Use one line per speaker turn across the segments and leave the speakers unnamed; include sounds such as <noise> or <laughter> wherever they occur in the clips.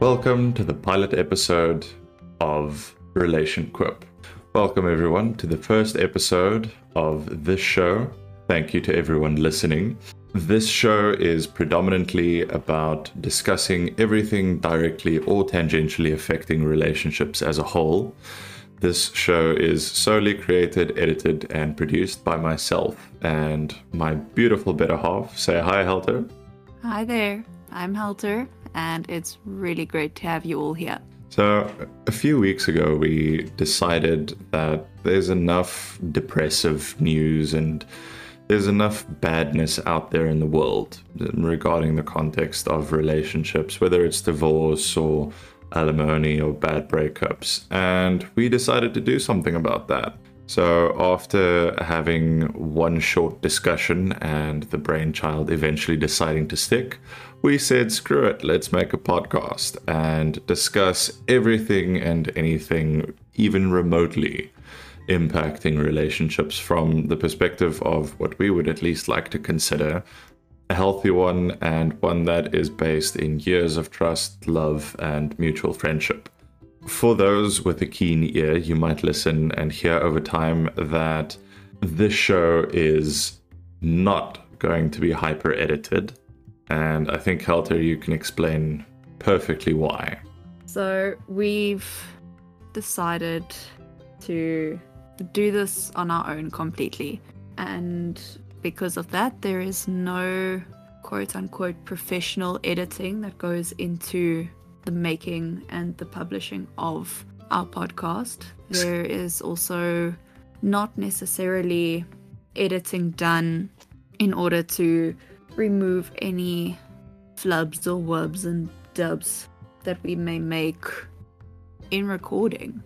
Welcome to the pilot episode of Relation Quip. Welcome, everyone, to the first episode of this show. Thank you to everyone listening. This show is predominantly about discussing everything directly or tangentially affecting relationships as a whole. This show is solely created, edited, and produced by myself and my beautiful better half. Say hi, Helter.
Hi there, I'm Helter, and it's really great to have you all here.
So, a few weeks ago, we decided that there's enough depressive news and there's enough badness out there in the world regarding the context of relationships, whether it's divorce or alimony or bad breakups. And we decided to do something about that. So, after having one short discussion and the brainchild eventually deciding to stick, we said, screw it, let's make a podcast and discuss everything and anything, even remotely impacting relationships from the perspective of what we would at least like to consider a healthy one and one that is based in years of trust, love, and mutual friendship. For those with a keen ear, you might listen and hear over time that this show is not going to be hyper edited. And I think, Helter, you can explain perfectly why.
So, we've decided to do this on our own completely. And because of that, there is no quote unquote professional editing that goes into the making and the publishing of our podcast. There is also not necessarily editing done in order to remove any flubs or wubs and dubs that we may make in recording.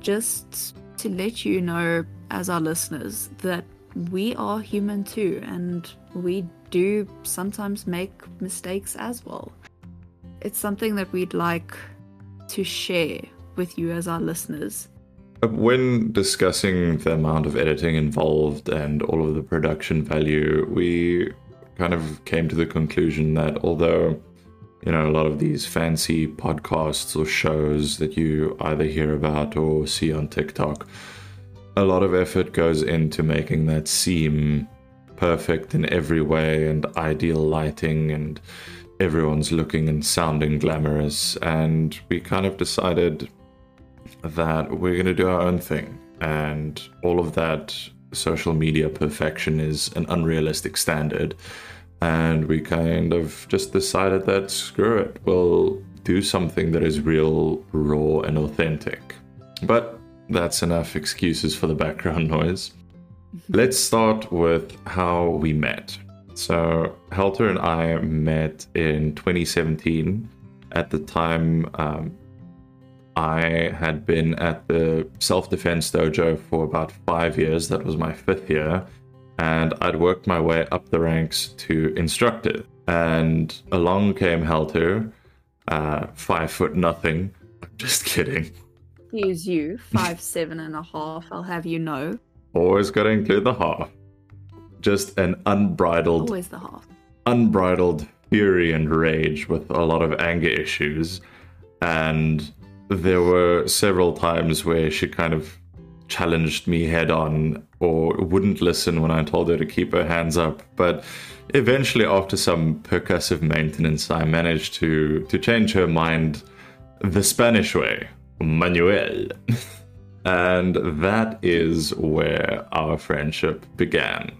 Just to let you know, as our listeners, that we are human too, and we do sometimes make mistakes as well it's something that we'd like to share with you as our listeners.
When discussing the amount of editing involved and all of the production value, we kind of came to the conclusion that although you know a lot of these fancy podcasts or shows that you either hear about or see on TikTok, a lot of effort goes into making that seem perfect in every way and ideal lighting and everyone's looking and sounding glamorous, and we kind of decided that we're going to do our own thing. And all of that social media perfection is an unrealistic standard. And we kind of just decided that screw it, we'll do something that is real, raw, and authentic. But that's enough excuses for the background <laughs> noise. Let's start with how we met. So Helter and I met in 2017. At the time, um, I had been at the self defense dojo for about five years. That was my fifth year. And I'd worked my way up the ranks to instructor. And along came Helter, uh, five foot nothing. <laughs> I'm just kidding.
Here's you, five <laughs> seven and a half. I'll have you know.
Always got to include the half just an unbridled,
always the half,
unbridled fury and rage with a lot of anger issues, and there were several times where she kind of challenged me head on or wouldn't listen when I told her to keep her hands up. But eventually, after some percussive maintenance, I managed to to change her mind the Spanish way, Manuel. <laughs> and that is where our friendship began.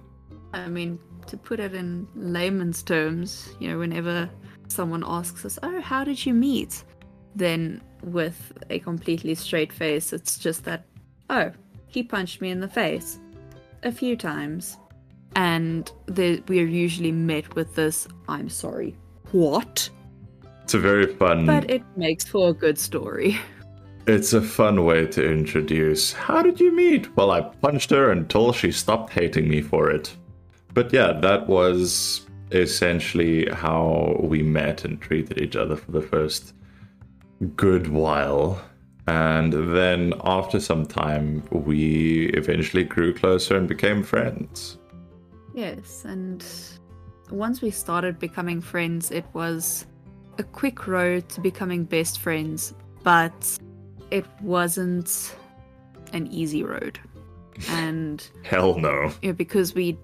I mean, to put it in layman's terms, you know, whenever someone asks us, Oh, how did you meet? Then with a completely straight face, it's just that, Oh, he punched me in the face a few times. And the, we are usually met with this, I'm sorry. What?
It's a very fun.
But it makes for a good story. <laughs>
It's a fun way to introduce. How did you meet? Well, I punched her until she stopped hating me for it but yeah, that was essentially how we met and treated each other for the first good while. And then after some time, we eventually grew closer and became friends.
Yes, and once we started becoming friends, it was a quick road to becoming best friends, but it wasn't an easy road. And <laughs>
Hell no.
yeah, because we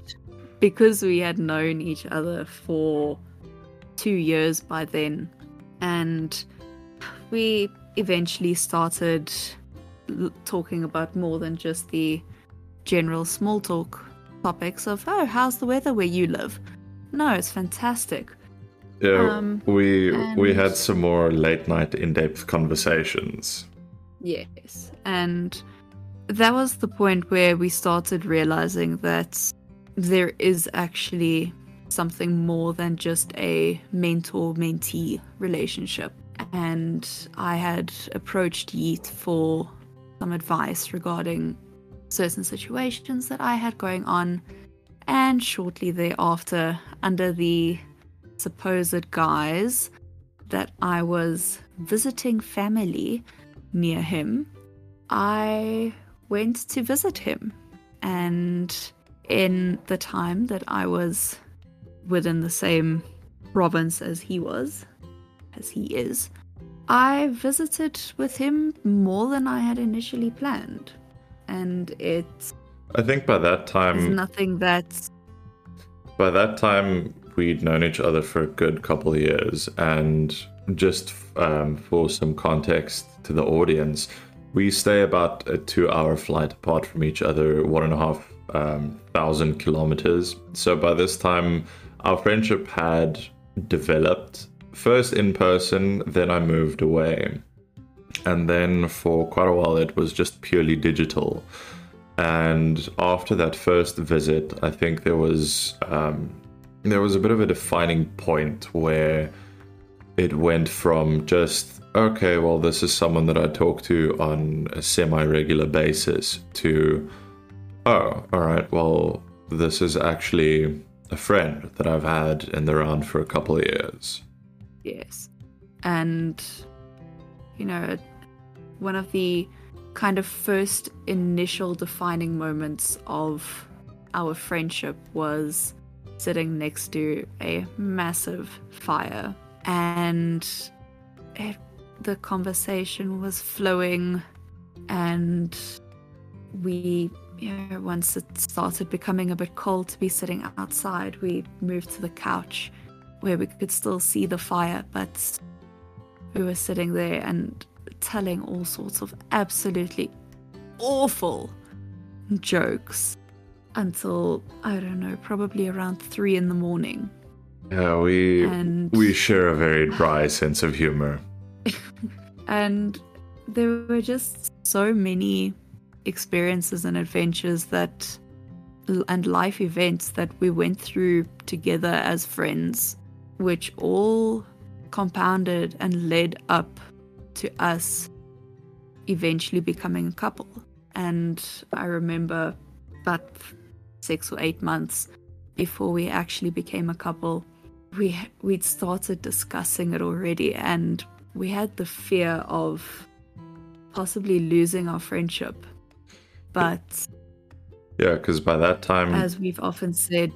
because we had known each other for two years by then, and we eventually started l- talking about more than just the general small talk topics of oh how's the weather where you live no it's fantastic
Yeah,
Um,
we we had some more late night in depth conversations.
Yes. And that was the point where we started realizing that there is actually something more than just a mentor mentee relationship. And I had approached Yeet for some advice regarding certain situations that I had going on. And shortly thereafter, under the supposed guise that I was visiting family near him, I went to visit him. And in the time that I was within the same province as he was, as he is, I visited with him more than I had initially planned. And it's
I think by that time
nothing that's
by that time we'd known each other for a good couple of years. And just um, for some context to the audience we stay about a two hour flight apart from each other one and a half um, thousand kilometers. So by this time our friendship had developed first in person then i moved away and then for quite a while it was just purely digital and after that first visit, I think there was um, there was a bit of a defining point where it went from just okay, well, this is someone that I talk to on a semi-regular basis to oh, all right, well, this is actually a friend that I've had in the round for a couple of years.
Yes. And, you know, one of the kind of first initial defining moments of our friendship was sitting next to a massive fire. And it, the conversation was flowing, and we, you know, once it started becoming a bit cold to be sitting outside, we moved to the couch where we could still see the fire, but we were sitting there and telling all sorts of absolutely awful jokes until I don't know, probably around three in the morning.
Yeah, we
And
we share a very dry sense of humor. <laughs>
and there were just so many experiences and adventures that and life events that we went through together as friends which all compounded and led up to us eventually becoming a couple and i remember about 6 or 8 months before we actually became a couple we we'd started discussing it already and we had the fear of possibly losing our friendship. But
Yeah, because by that time,
as we've often said,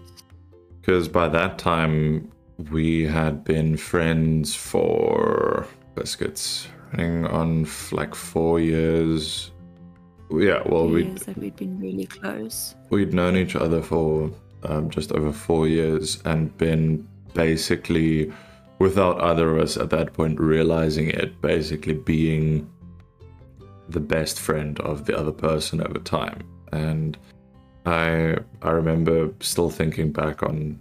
because by that time we had been friends for biscuits running on f- like four years. Yeah, well, we
years we'd been really close.
we'd known each other for um, just over four years and been basically without either of us at that point realizing it basically being the best friend of the other person over time and i i remember still thinking back on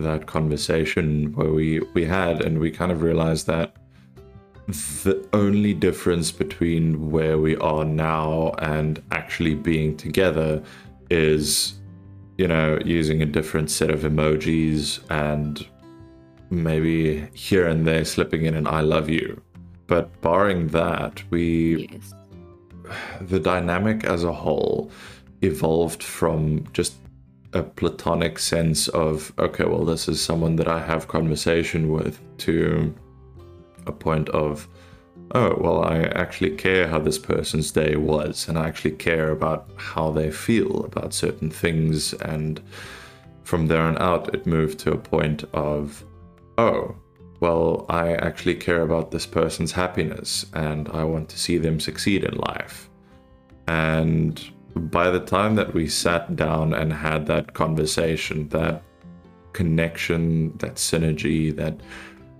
that conversation where we we had and we kind of realized that the only difference between where we are now and actually being together is you know using a different set of emojis and maybe here and there slipping in an i love you but barring that we
Yes.
the dynamic as a whole evolved from just a platonic sense of okay well this is someone that i have conversation with to a point of oh well i actually care how this person's day was and i actually care about how they feel about certain things and from there on out it moved to a point of oh well, I actually care about this person's happiness and I want to see them succeed in life. And by the time that we sat down and had that conversation, that connection, that synergy, that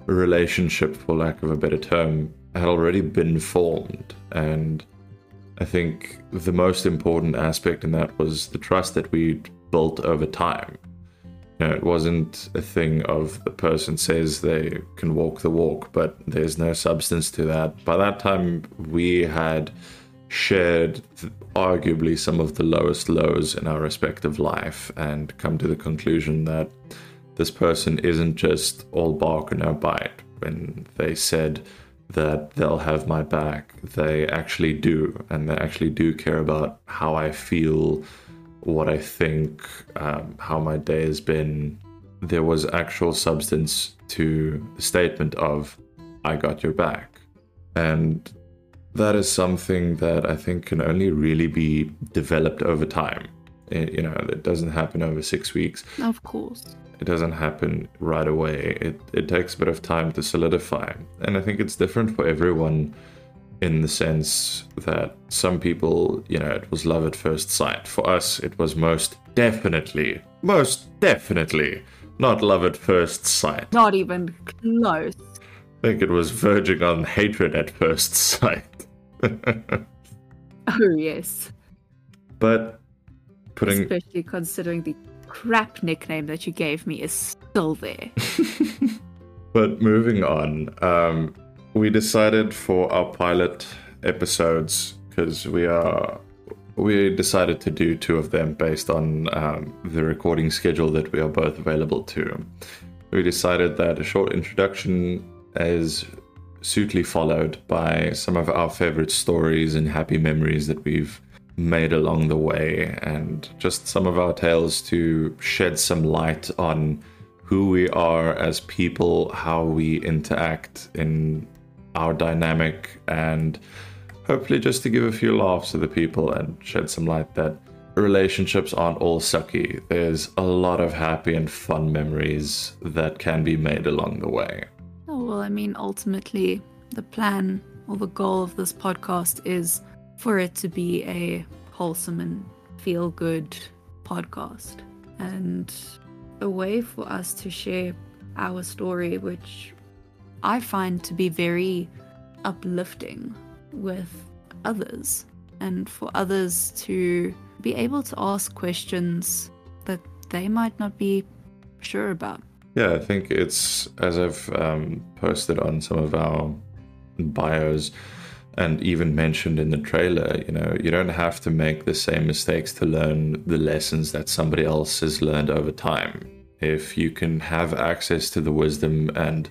relationship, for lack of a better term, had already been formed. And I think the most important aspect in that was the trust that we'd built over time. You know, it wasn't a thing of the person says they can walk the walk, but there's no substance to that. By that time, we had shared arguably some of the lowest lows in our respective life and come to the conclusion that this person isn't just all bark and no bite. When they said that they'll have my back, they actually do, and they actually do care about how I feel, what I think, um, how my day has been. There was actual substance to the statement of, I got your back. And that is something that I think can only really be developed over time. It, you know, it doesn't happen over six weeks.
Of course.
It doesn't happen right away. It, it takes a bit of time to solidify. And I think it's different for everyone in the sense that some people, you know, it was love at first sight. For us, it was most definitely, most definitely not love at first sight.
Not even close.
I think it was verging on hatred at first <laughs> sight. <laughs>
oh, yes.
But putting.
Especially considering the crap nickname that you gave me is still there. <laughs>
but moving on, um, we decided for our pilot episodes, because we are. We decided to do two of them based on um, the recording schedule that we are both available to. We decided that a short introduction is suitably followed by some of our favorite stories and happy memories that we've made along the way, and just some of our tales to shed some light on who we are as people, how we interact in our dynamic, and hopefully just to give a few laughs to the people and shed some light that relationships aren't all sucky. There's a lot of happy and fun memories that can be made along the way.
Well, I mean, ultimately, the plan or the goal of this podcast is for it to be a wholesome and feel good podcast and a way for us to share our story, which I find to be very uplifting with others, and for others to be able to ask questions that they might not be sure about.
Yeah, I think it's as I've um, posted on some of our bios and even mentioned in the trailer, you know, you don't have to make the same mistakes to learn the lessons that somebody else has learned over time. If you can have access to the wisdom and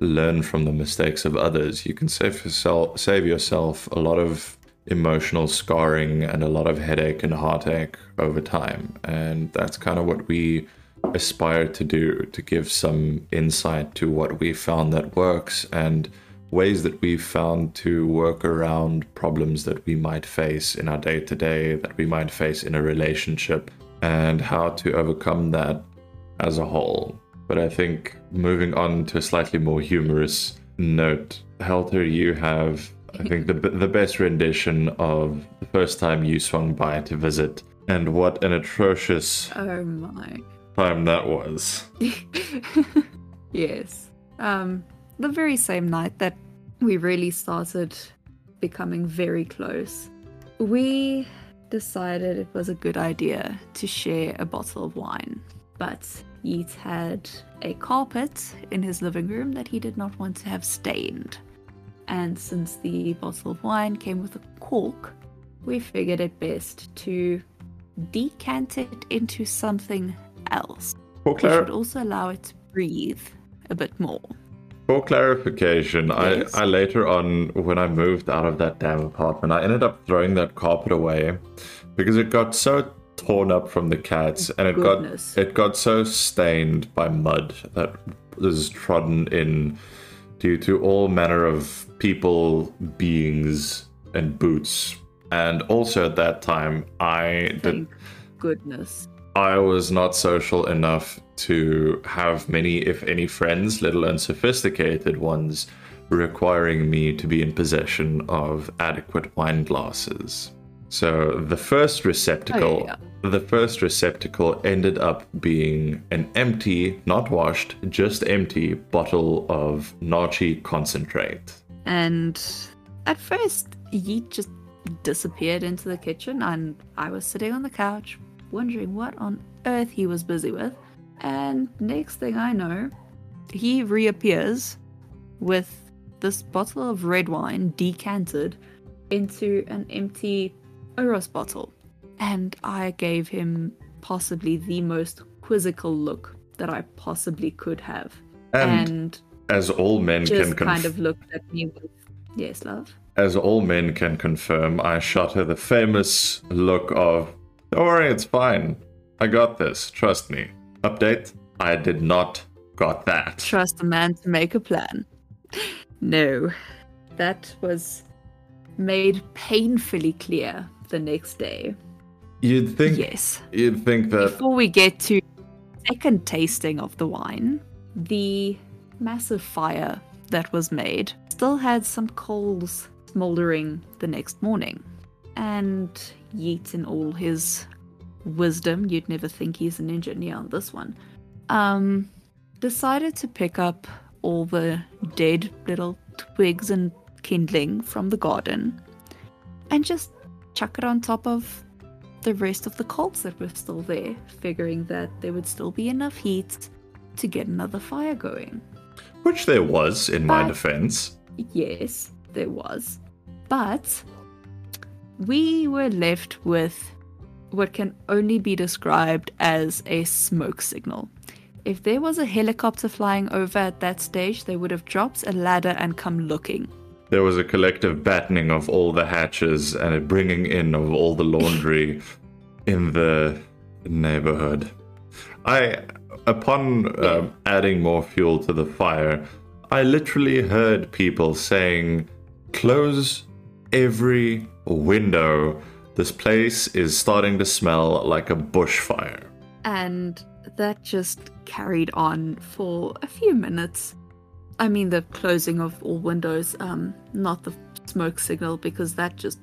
learn from the mistakes of others, you can save yourself save yourself a lot of emotional scarring and a lot of headache and heartache over time. And that's kind of what we aspire to do to give some insight to what we found that works and ways that we've found to work around problems that we might face in our day to day, that we might face in a relationship, and how to overcome that as a whole. But I think moving on to a slightly more humorous note, Helter, you have, I <laughs> think, the, the best rendition of the first time you swung by to visit. And what an atrocious
oh my
time that was. <laughs>
yes. Um, the very same night that we really started becoming very close, we decided it was a good idea to share a bottle of wine. But Yeats had a carpet in his living room that he did not want to have stained. And since the bottle of wine came with a cork, we figured it best to decant it into something else.
For,
We should also allow it to breathe a bit more.
for clarification,
Yes.
I, I later on, when I moved out of that damn apartment, I ended up throwing that carpet away because it got so torn up from the cats and it
Goodness.
got it got so stained by mud that was trodden in due to all manner of people, beings, and boots. And also at that time, I did
Thank goodness.
I was not social enough to have many, if any, friends, let alone sophisticated ones, requiring me to be in possession of adequate wine glasses. So the first receptacle,
Oh, yeah,
the first receptacle ended up being an empty, not washed, just empty bottle of naartjie concentrate.
And at first, Yeet just disappeared into the kitchen, and I was sitting on the couch wondering what on earth he was busy with. And next thing I know, he reappears with this bottle of red wine decanted into an empty Oros bottle. And I gave him possibly the most quizzical look that I possibly could have.
And,
and
as all men can conf-
kind of looked at me with, yes, love.
as all men can confirm, I shot her the famous look of, "Don't worry, it's fine. I got this. Trust me." Update: I did not got that.
Trust a man to make a plan. No, that was made painfully clear the next day.
You'd think
Yes.
you'd think that
Before we get to second tasting of the wine, the massive fire that was made still had some coals smoldering the next morning. And Yeet in all his wisdom, you'd never think he's an engineer on this one, um, decided to pick up all the dead little twigs and kindling from the garden and just chuck it on top of the rest of the coals that were still there, figuring that there would still be enough heat to get another fire going.
which there was in my defense.
Yes, there was. But we were left with what can only be described as a smoke signal. If there was a helicopter flying over at that stage, they would have dropped a ladder and come looking.
There was a collective battening of all the hatches and a bringing in of all the laundry <laughs> in the neighborhood. I, upon um, adding more fuel to the fire, I literally heard people saying, "Close every window. This place is starting to smell like a bushfire."
And that just carried on for a few minutes. I mean, the closing of all windows, um, not the smoke signal, because that just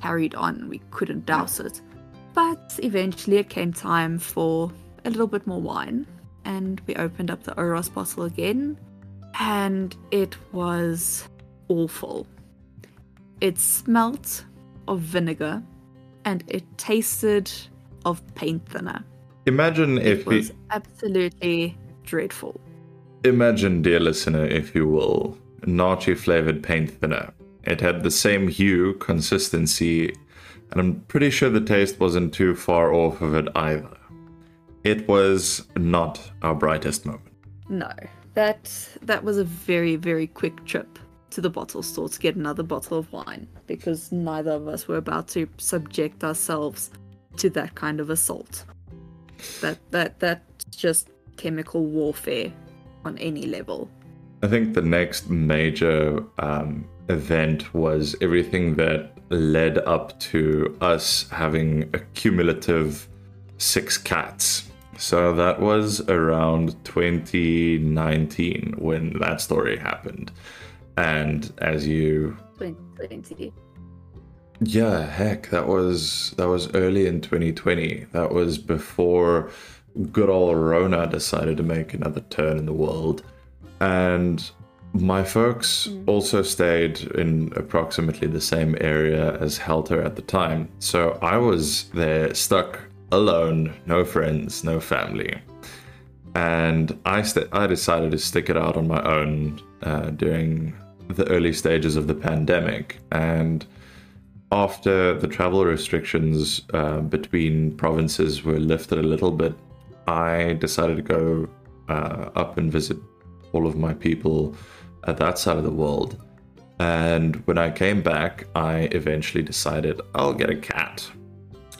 carried on. We couldn't douse it. But eventually it came time for a little bit more wine, and we opened up the Oros bottle again, and it was awful. It smelt of vinegar, and it tasted of paint thinner.
Imagine if
It
if
was
we,
absolutely dreadful.
Imagine, dear listener, if you will, naartjie flavored paint thinner. It had the same hue, consistency, and I'm pretty sure the taste wasn't too far off of it either. It was not our brightest moment.
No, that that was a very very quick trip to the bottle store to get another bottle of wine because neither of us were about to subject ourselves to that kind of assault. That that that's just chemical warfare on any level.
I think the next major um, event was everything that led up to us having a cumulative six cats. So that was around 2019 when that story happened. And as you
2020.
yeah, heck, that was that was early in 2020. That was before good old Rona decided to make another turn in the world. And my folks also stayed in approximately the same area as Helter at the time. So I was there stuck alone, no friends, no family. And I st- I decided to stick it out on my own uh, during the early stages of the pandemic. And after the travel restrictions uh, between provinces were lifted a little bit, I decided to go uh, up and visit all of my people at that side of the world. And when I came back, I eventually decided I'll get a cat.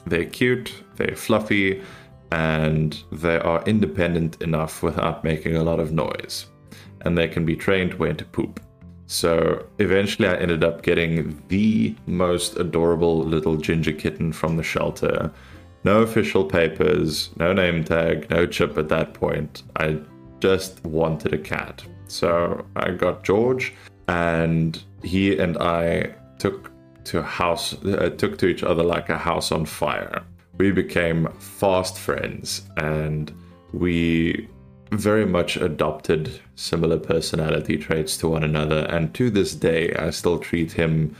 They're cute, they're fluffy, and they are independent enough without making a lot of noise. And they can be trained when to poop. So eventually, I ended up getting the most adorable little ginger kitten from the shelter. No official papers, no name tag, no chip at that point. I just wanted a cat. So I got George, and he and I took to house, uh, took to each other like a house on fire. We became fast friends, and we very much adopted similar personality traits to one another. And to this day, I still treat him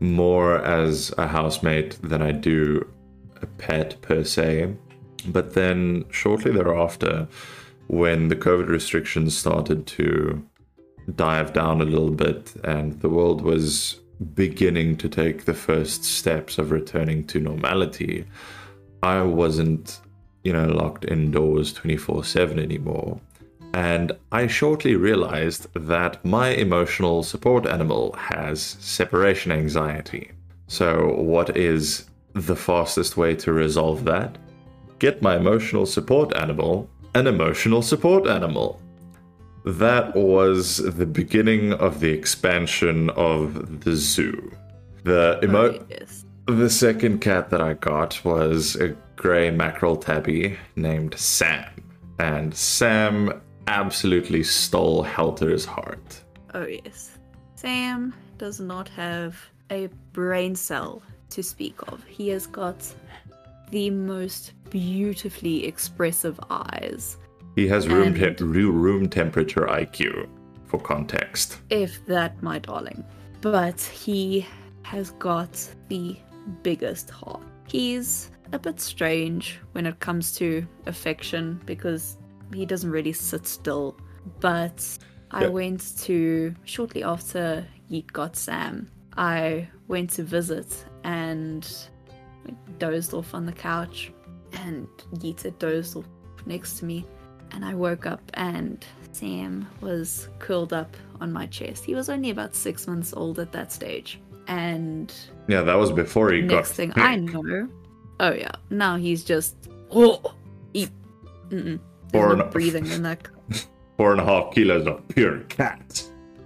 more as a housemate than I do a pet per se. But then shortly thereafter, when the COVID restrictions started to dive down a little bit and the world was beginning to take the first steps of returning to normality, I wasn't, you know, locked indoors 24 7 anymore. And I shortly realized that my emotional support animal has separation anxiety. So, what is the fastest way to resolve that? Get my emotional support animal an emotional support animal. That was the beginning of the expansion of the zoo. The emo-
Oh, yes.
The second cat that I got was a grey mackerel tabby named Sam. And Sam absolutely stole Helter's heart.
Oh, yes. Sam does not have a brain cell to speak of. He has got the most beautifully expressive eyes,
He has room, te- room temperature IQ, for context.
if that, my darling. But he has got the biggest heart. He's a bit strange when it comes to affection because he doesn't really sit still. But I
Yeah.
went to, shortly after Yeet got Sam, I went to visit and dozed off on the couch. And Yeet had dozed off next to me. And I woke up and Sam was curled up on my chest. He was only about six months old at that stage. And
Yeah, that was before he got.
next
got
thing. I know, oh yeah, now he's just oh, he, mm-mm. There's
Or
no breathing in that. <laughs>
Four and a half kilos of pure cat.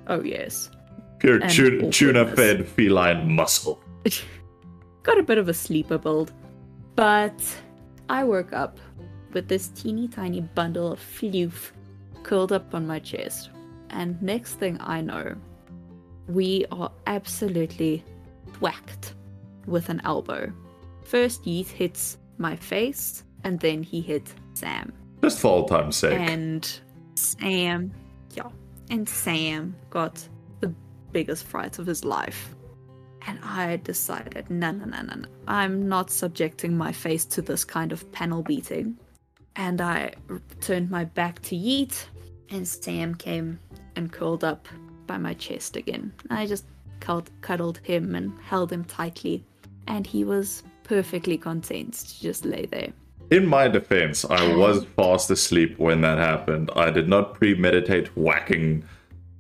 Oh yes,
Pure
And
tu- tuna-fed feline muscle. <laughs>
got a bit of a sleeper build, but I woke up with this teeny tiny bundle of floof curled up on my chest, and next thing I know, we are absolutely whacked with an elbow. First, Yeet hits my face, and then he hits Sam.
Just for all time's sake.
And Sam, yeah, and Sam got the biggest fright of his life. And I decided, no, no, no, no, no. I'm not subjecting my face to this kind of panel beating. And I turned my back to Yeet, and Sam came and curled up by my chest again. I just cuddled, cuddled him and held him tightly, and he was perfectly content to just lay there.
In my defense, I was fast asleep when that happened. I did not premeditate whacking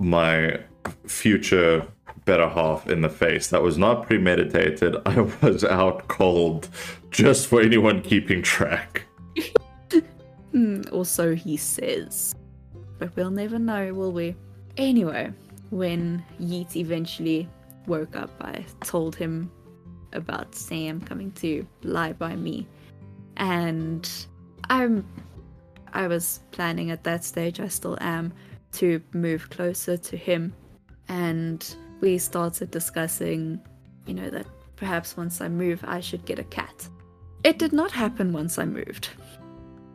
my future better half in the face. That was not premeditated. <laughs> I was out cold, just for anyone keeping track. <laughs>
Hmm, or so he says. But we'll never know, will we? Anyway, when Yeet eventually woke up, I told him about Sam coming to lie by me. And I'm I was planning at that stage, I still am, to move closer to him. And we started discussing, you know, that perhaps once I move I should get a cat. It did not happen once I moved.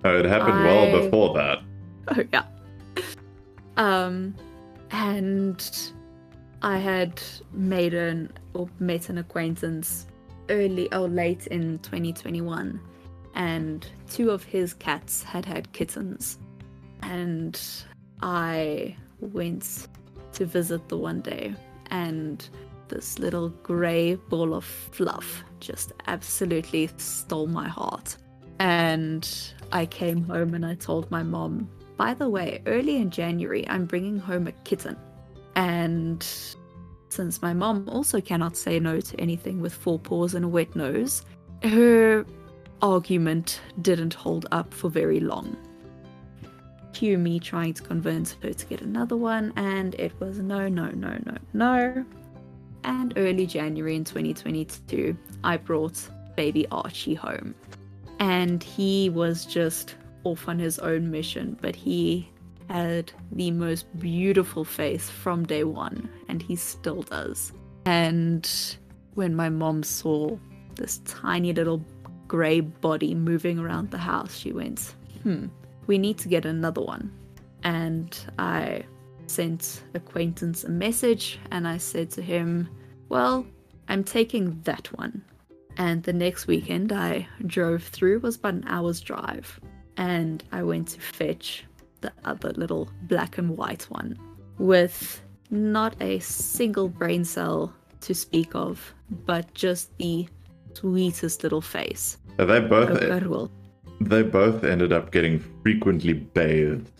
Oh, it happened well before that. <laughs>
Oh yeah. Um, and I had made an or met an acquaintance early or late in 2021, and two of his cats had had kittens, and I went to visit the one day, and this little grey ball of fluff just absolutely stole my heart. And I came home and I told my mom, by the way, early in January, I'm bringing home a kitten. And since my mom also cannot say no to anything with four paws and a wet nose, her argument didn't hold up for very long. Cue me trying to convince her to get another one, and it was no, no, no, no, no. And early January in 2022, I brought baby Archie home. and he was just off on his own mission, but he had the most beautiful face from day one, and he still does. And when my mom saw this tiny little grey body moving around the house, she went, hmm, we need to get another one. And I sent acquaintance a message and I said to him, Well, I'm taking that one. And the next weekend I drove through was about an hour's drive and I went to fetch the other little black and white one with not a single brain cell to speak of, but just the sweetest little face.
They both
oh,
They both ended up getting frequently bathed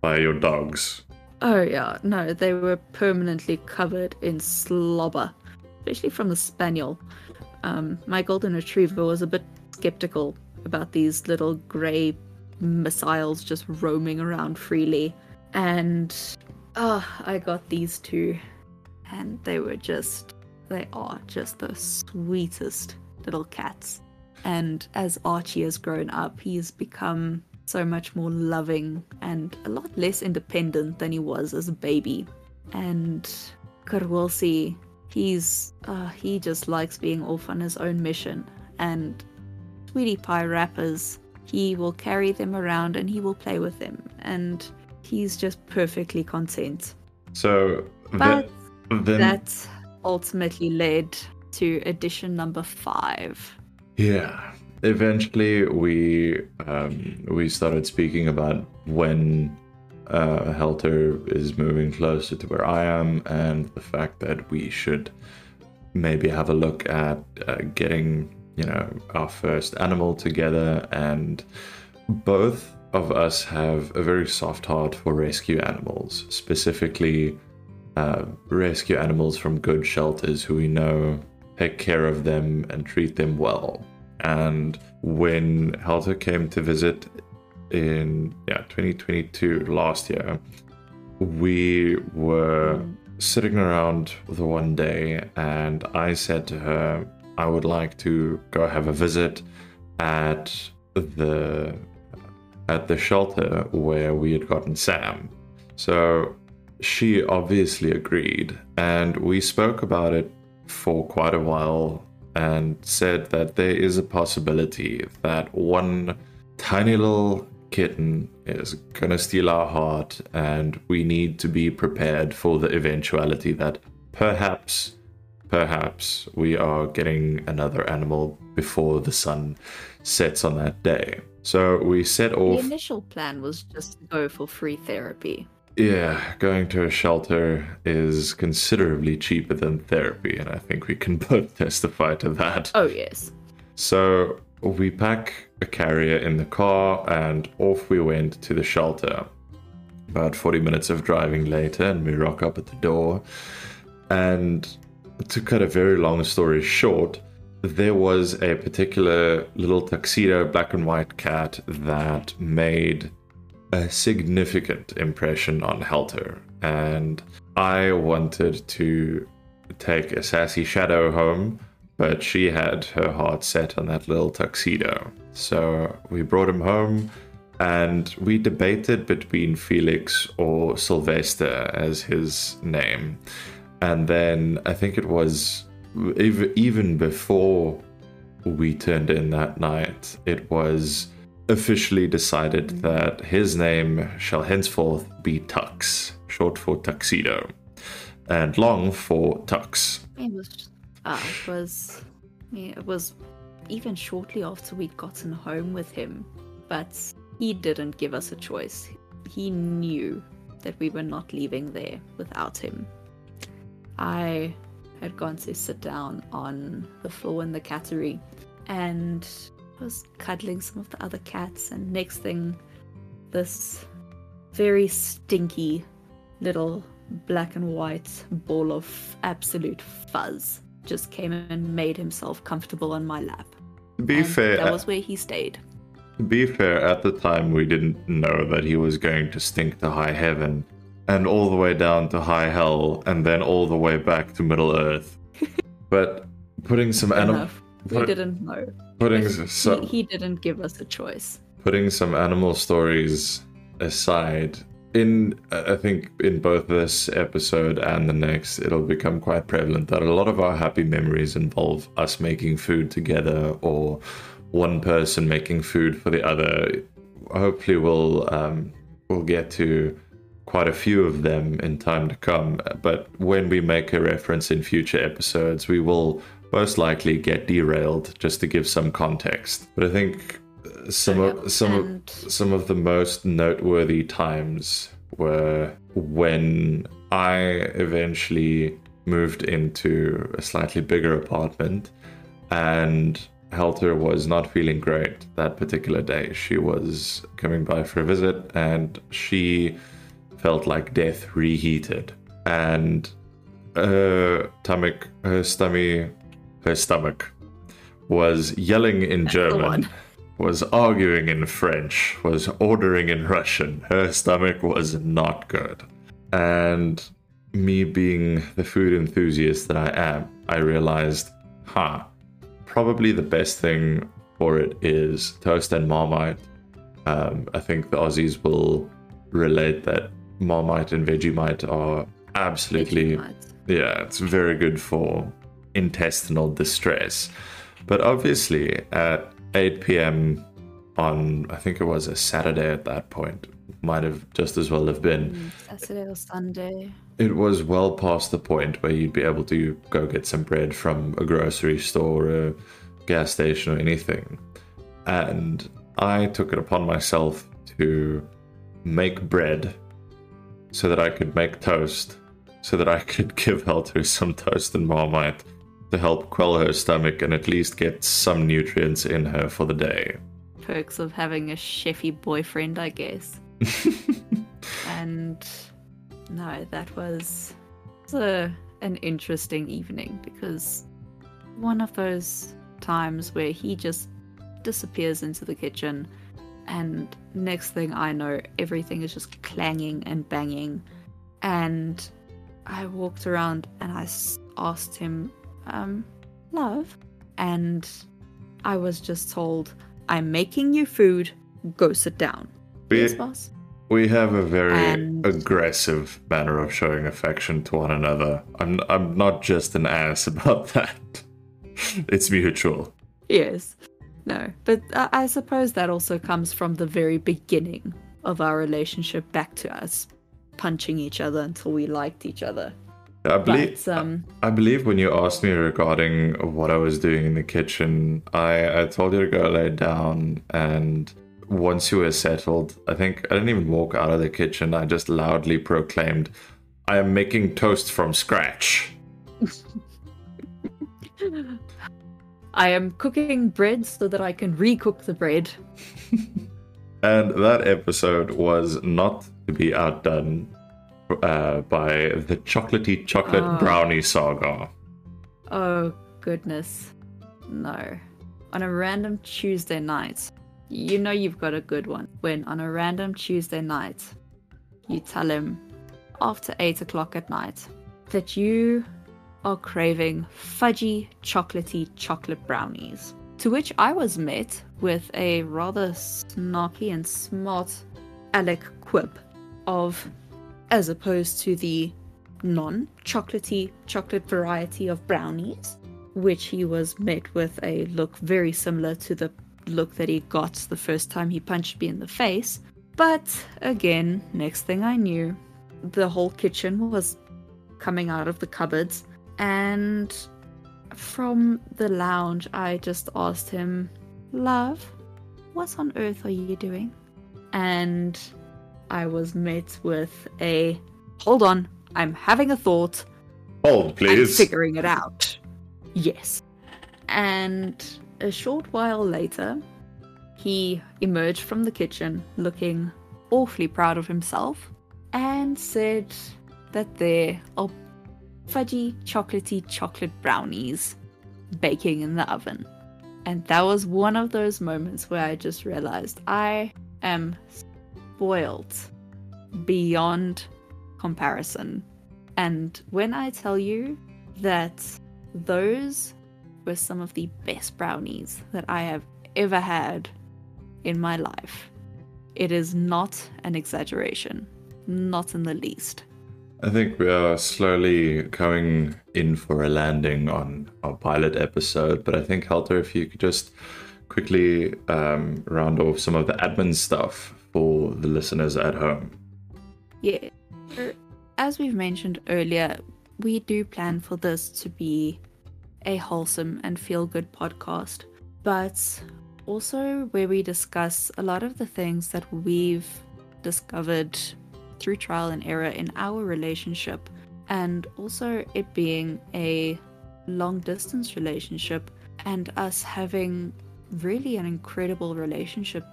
by your dogs.
Oh yeah, no, they were permanently covered in slobber, especially from the spaniel. Um, my golden retriever was a bit skeptical about these little grey missiles just roaming around freely, and oh, I got these two, and they were just they are just the sweetest little cats. And as Archie has grown up, he's become so much more loving and a lot less independent than he was as a baby. And Karwilsi, he's uh, he just likes being off on his own mission. And Sweetie Pie wrappers, he will carry them around and he will play with them. And he's just perfectly content.
So
But
then
that ultimately led to edition number five.
Yeah. Eventually, we um, we started speaking about when uh, Helter is moving closer to where I am, and the fact that we should maybe have a look at uh, getting you know our first animal together. And both of us have a very soft heart for rescue animals, specifically uh, rescue animals from good shelters who we know take care of them and treat them well. And when Helter came to visit in yeah 2022 last year, we were sitting around the one day, and I said to her, I would like to go have a visit at the at the shelter where we had gotten Sam. So she obviously agreed, and we spoke about it for quite a while and said that there is a possibility that one tiny little kitten is gonna steal our heart, and we need to be prepared for the eventuality that perhaps, perhaps we are getting another animal before the sun sets on that day. So we set off.
The initial plan was just to go for free therapy.
Yeah, going to a shelter is considerably cheaper than therapy, and I think we can <laughs> both testify to that.
Oh, yes.
So we pack a carrier in the car and off we went to the shelter. About 40 minutes of driving later, and we rock up at the door. And to cut a very long story short, there was a particular little tuxedo black and white cat that made a significant impression on Helter. And I wanted to take a sassy shadow home, but she had her heart set on that little tuxedo. So we brought him home and we debated between Felix or Sylvester as his name. And then I think it was ev- even before we turned in that night, it was officially decided that his name shall henceforth be Tux, short for tuxedo, and long for Tux.
It was, uh, it was, yeah, it was even shortly after we'd gotten home with him, but he didn't give us a choice. He knew that we were not leaving there without him. I had gone to sit down on the floor in the cattery and I was cuddling some of the other cats, and next thing, this very stinky little black and white ball of absolute fuzz just came and made himself comfortable on my lap.
Be
And
fair,
that uh, was where he stayed.
be fair, at the time we didn't know that he was going to stink to high heaven, and all the way down to high hell, and then all the way back to Middle Earth. <laughs> but putting some anim-
Enough. We
Put-
didn't know.
putting
He,
some
he didn't give us a choice.
putting some animal stories aside in i think in both this episode and the next it'll become quite prevalent that a lot of our happy memories involve us making food together or one person making food for the other hopefully we'll um, we'll get to quite a few of them in time to come but when we make a reference in future episodes we will most likely get derailed just to give some context but i think some
Yeah,
of some of some of the most noteworthy times were when I eventually moved into a slightly bigger apartment and Helter was not feeling great that particular day. She was coming by for a visit and she felt like death reheated. And her stomach, her stomach, her stomach was yelling in
That's
German was arguing in French, was ordering in Russian. Her stomach was not good. And me being the food enthusiast that I am, I realized, huh, probably the best thing for it is toast and marmite. Um, I think the Aussies will relate that marmite and Vegemite are absolutely
Vegemite.
yeah, it's very good for intestinal distress. But obviously, at 8 p.m. on, I think it was a Saturday at that point, might have just as well have been,
Mm, Saturday or Sunday.
it was well past the point where you'd be able to go get some bread from a grocery store or a gas station or anything. And I took it upon myself to make bread so that I could make toast, so that I <laughs> could give Helter some toast and marmite to help quell her stomach and at least get some nutrients in her for the day.
Perks of having a chefy boyfriend, I guess. <laughs> and no, that was, was a, an interesting evening because one of those times where he just disappears into the kitchen and next thing I know everything is just clanging and banging and I walked around and I asked him um love and I was just told I'm making you food go sit down
We-
yes boss
We have a very
And-
aggressive manner of showing affection to one another. I'm I'm not just an ass <laughs> about that. it's mutual.
Yes. No, but I, I suppose that also comes from the very beginning of our relationship back to us punching each other until we liked each other.
I believe
But um,
I believe when you asked me regarding what I was doing in the kitchen, I, I told you to go lay down and once you were settled, I think I didn't even walk out of the kitchen. I just loudly proclaimed, I am making toast from scratch. <laughs>
I am cooking bread so that I can recook the bread. <laughs>
And that episode was not to be outdone uh, by the chocolatey chocolate
Oh.
brownie saga.
Oh goodness, no! On a random Tuesday night, you know you've got a good one. When on a random Tuesday night, you tell him after eight o'clock at night that you are craving fudgy, chocolatey chocolate brownies. To which I was met with a rather snarky and smart Alec quip of, as opposed to the non chocolatey chocolate variety of brownies, which he was met with a look very similar to the look that he got the first time he punched me in the face. But again, next thing I knew, the whole kitchen was coming out of the cupboards, and from the lounge, I just asked him, Love, what on earth are you doing? And I was met with a, Hold on, I'm having a thought.
Hold,
I'm
please.
figuring it out. Yes. And a short while later, he emerged from the kitchen looking awfully proud of himself and said that there are fudgy, chocolatey chocolate brownies baking in the oven. And that was one of those moments where I just realized I am spoiled beyond comparison. And when I tell you that those were some of the best brownies that I have ever had in my life. It is not an exaggeration, not in the least.
I think we are slowly coming in for a landing on our pilot episode, but I think, Helter, if you could just quickly um, round off some of the admin stuff for the listeners at home.
Yeah. As we've mentioned earlier, we do plan for this to be a wholesome and feel good podcast, but also where we discuss a lot of the things that we've discovered through trial and error in our relationship, and also it being a long distance relationship and us having really an incredible relationship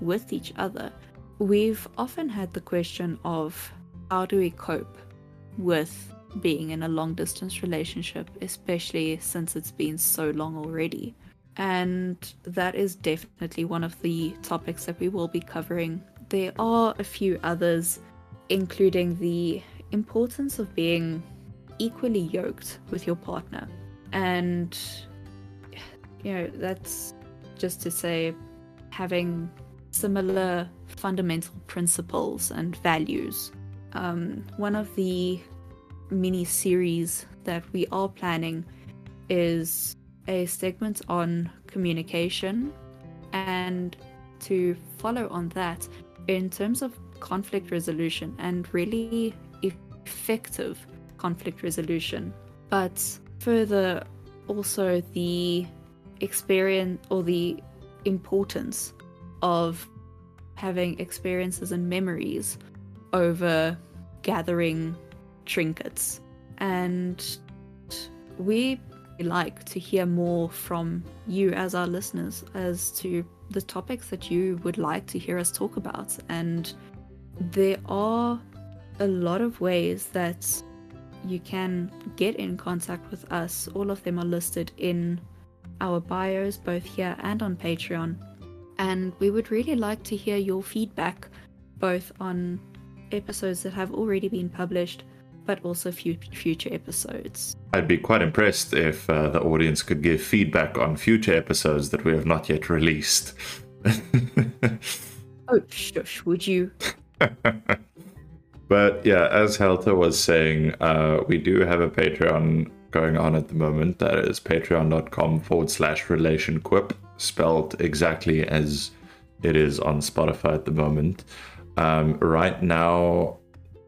with each other. We've often had the question of how do we cope with being in a long distance relationship, especially since it's been so long already. And that is definitely one of the topics that we will be covering. There are a few others including the importance of being equally yoked with your partner. And, you know, that's just to say having similar fundamental principles and values. Um, one of the mini series that we are planning is a segment on communication and to follow on that in terms of conflict resolution and really effective conflict resolution. But further, also the experience or the importance of having experiences and memories over gathering trinkets. And we like to hear more from you as our listeners as to the topics that you would like to hear us talk about and there are a lot of ways that you can get in contact with us. All of them are listed in our bios, both here and on Patreon. And we would really like to hear your feedback, both on episodes that have already been published, but also future episodes.
I'd be quite impressed if uh, the audience could give feedback on future episodes that we have not yet released. <laughs>
oh, shush, would you?
But yeah, as Helter was saying, uh, we do have a Patreon going on at the moment. That is patreon.com forward slash relationquip, spelled exactly as it is on Spotify at the moment. Um, right now,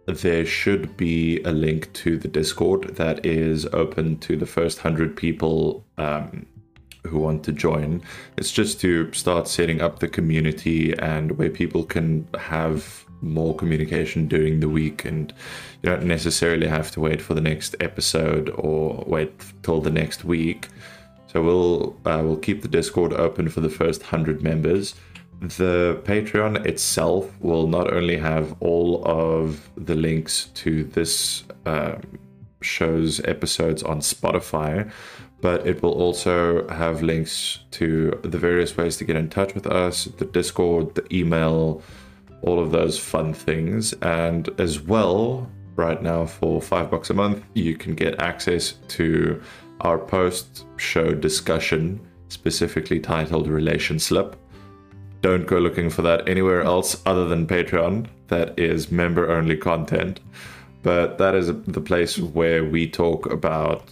there should be a link to the Discord that is open to the first 100 people um, who want to join. It's just to start setting up the community and where people can have more communication during the week and you don't necessarily have to wait for the next episode or wait till the next week. So we'll uh, we'll keep the discord open for the first 100 members. The patreon itself will not only have all of the links to this um, show's episodes on spotify but it will also have links to the various ways to get in touch with us the discord the email all of those fun things. And as well, right now for five bucks a month, you can get access to our post show discussion, specifically titled Relation Slip. Don't go looking for that anywhere else other than Patreon. That is member only content. But that is the place where we talk about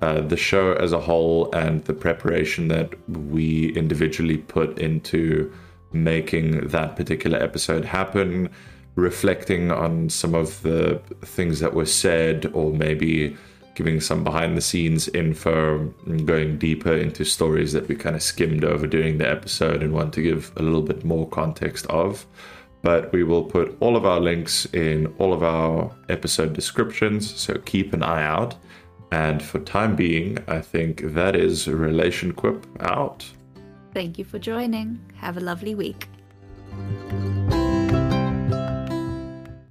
uh, the show as a whole and the preparation that we individually put into making that particular episode happen, reflecting on some of the things that were said, or maybe giving some behind the scenes info, going deeper into stories that we kind of skimmed over during the episode and want to give a little bit more context of. But we will put all of our links in all of our episode descriptions, so keep an eye out. And for time being, I think that is Relation Quip out.
Thank you for joining. Have a lovely week.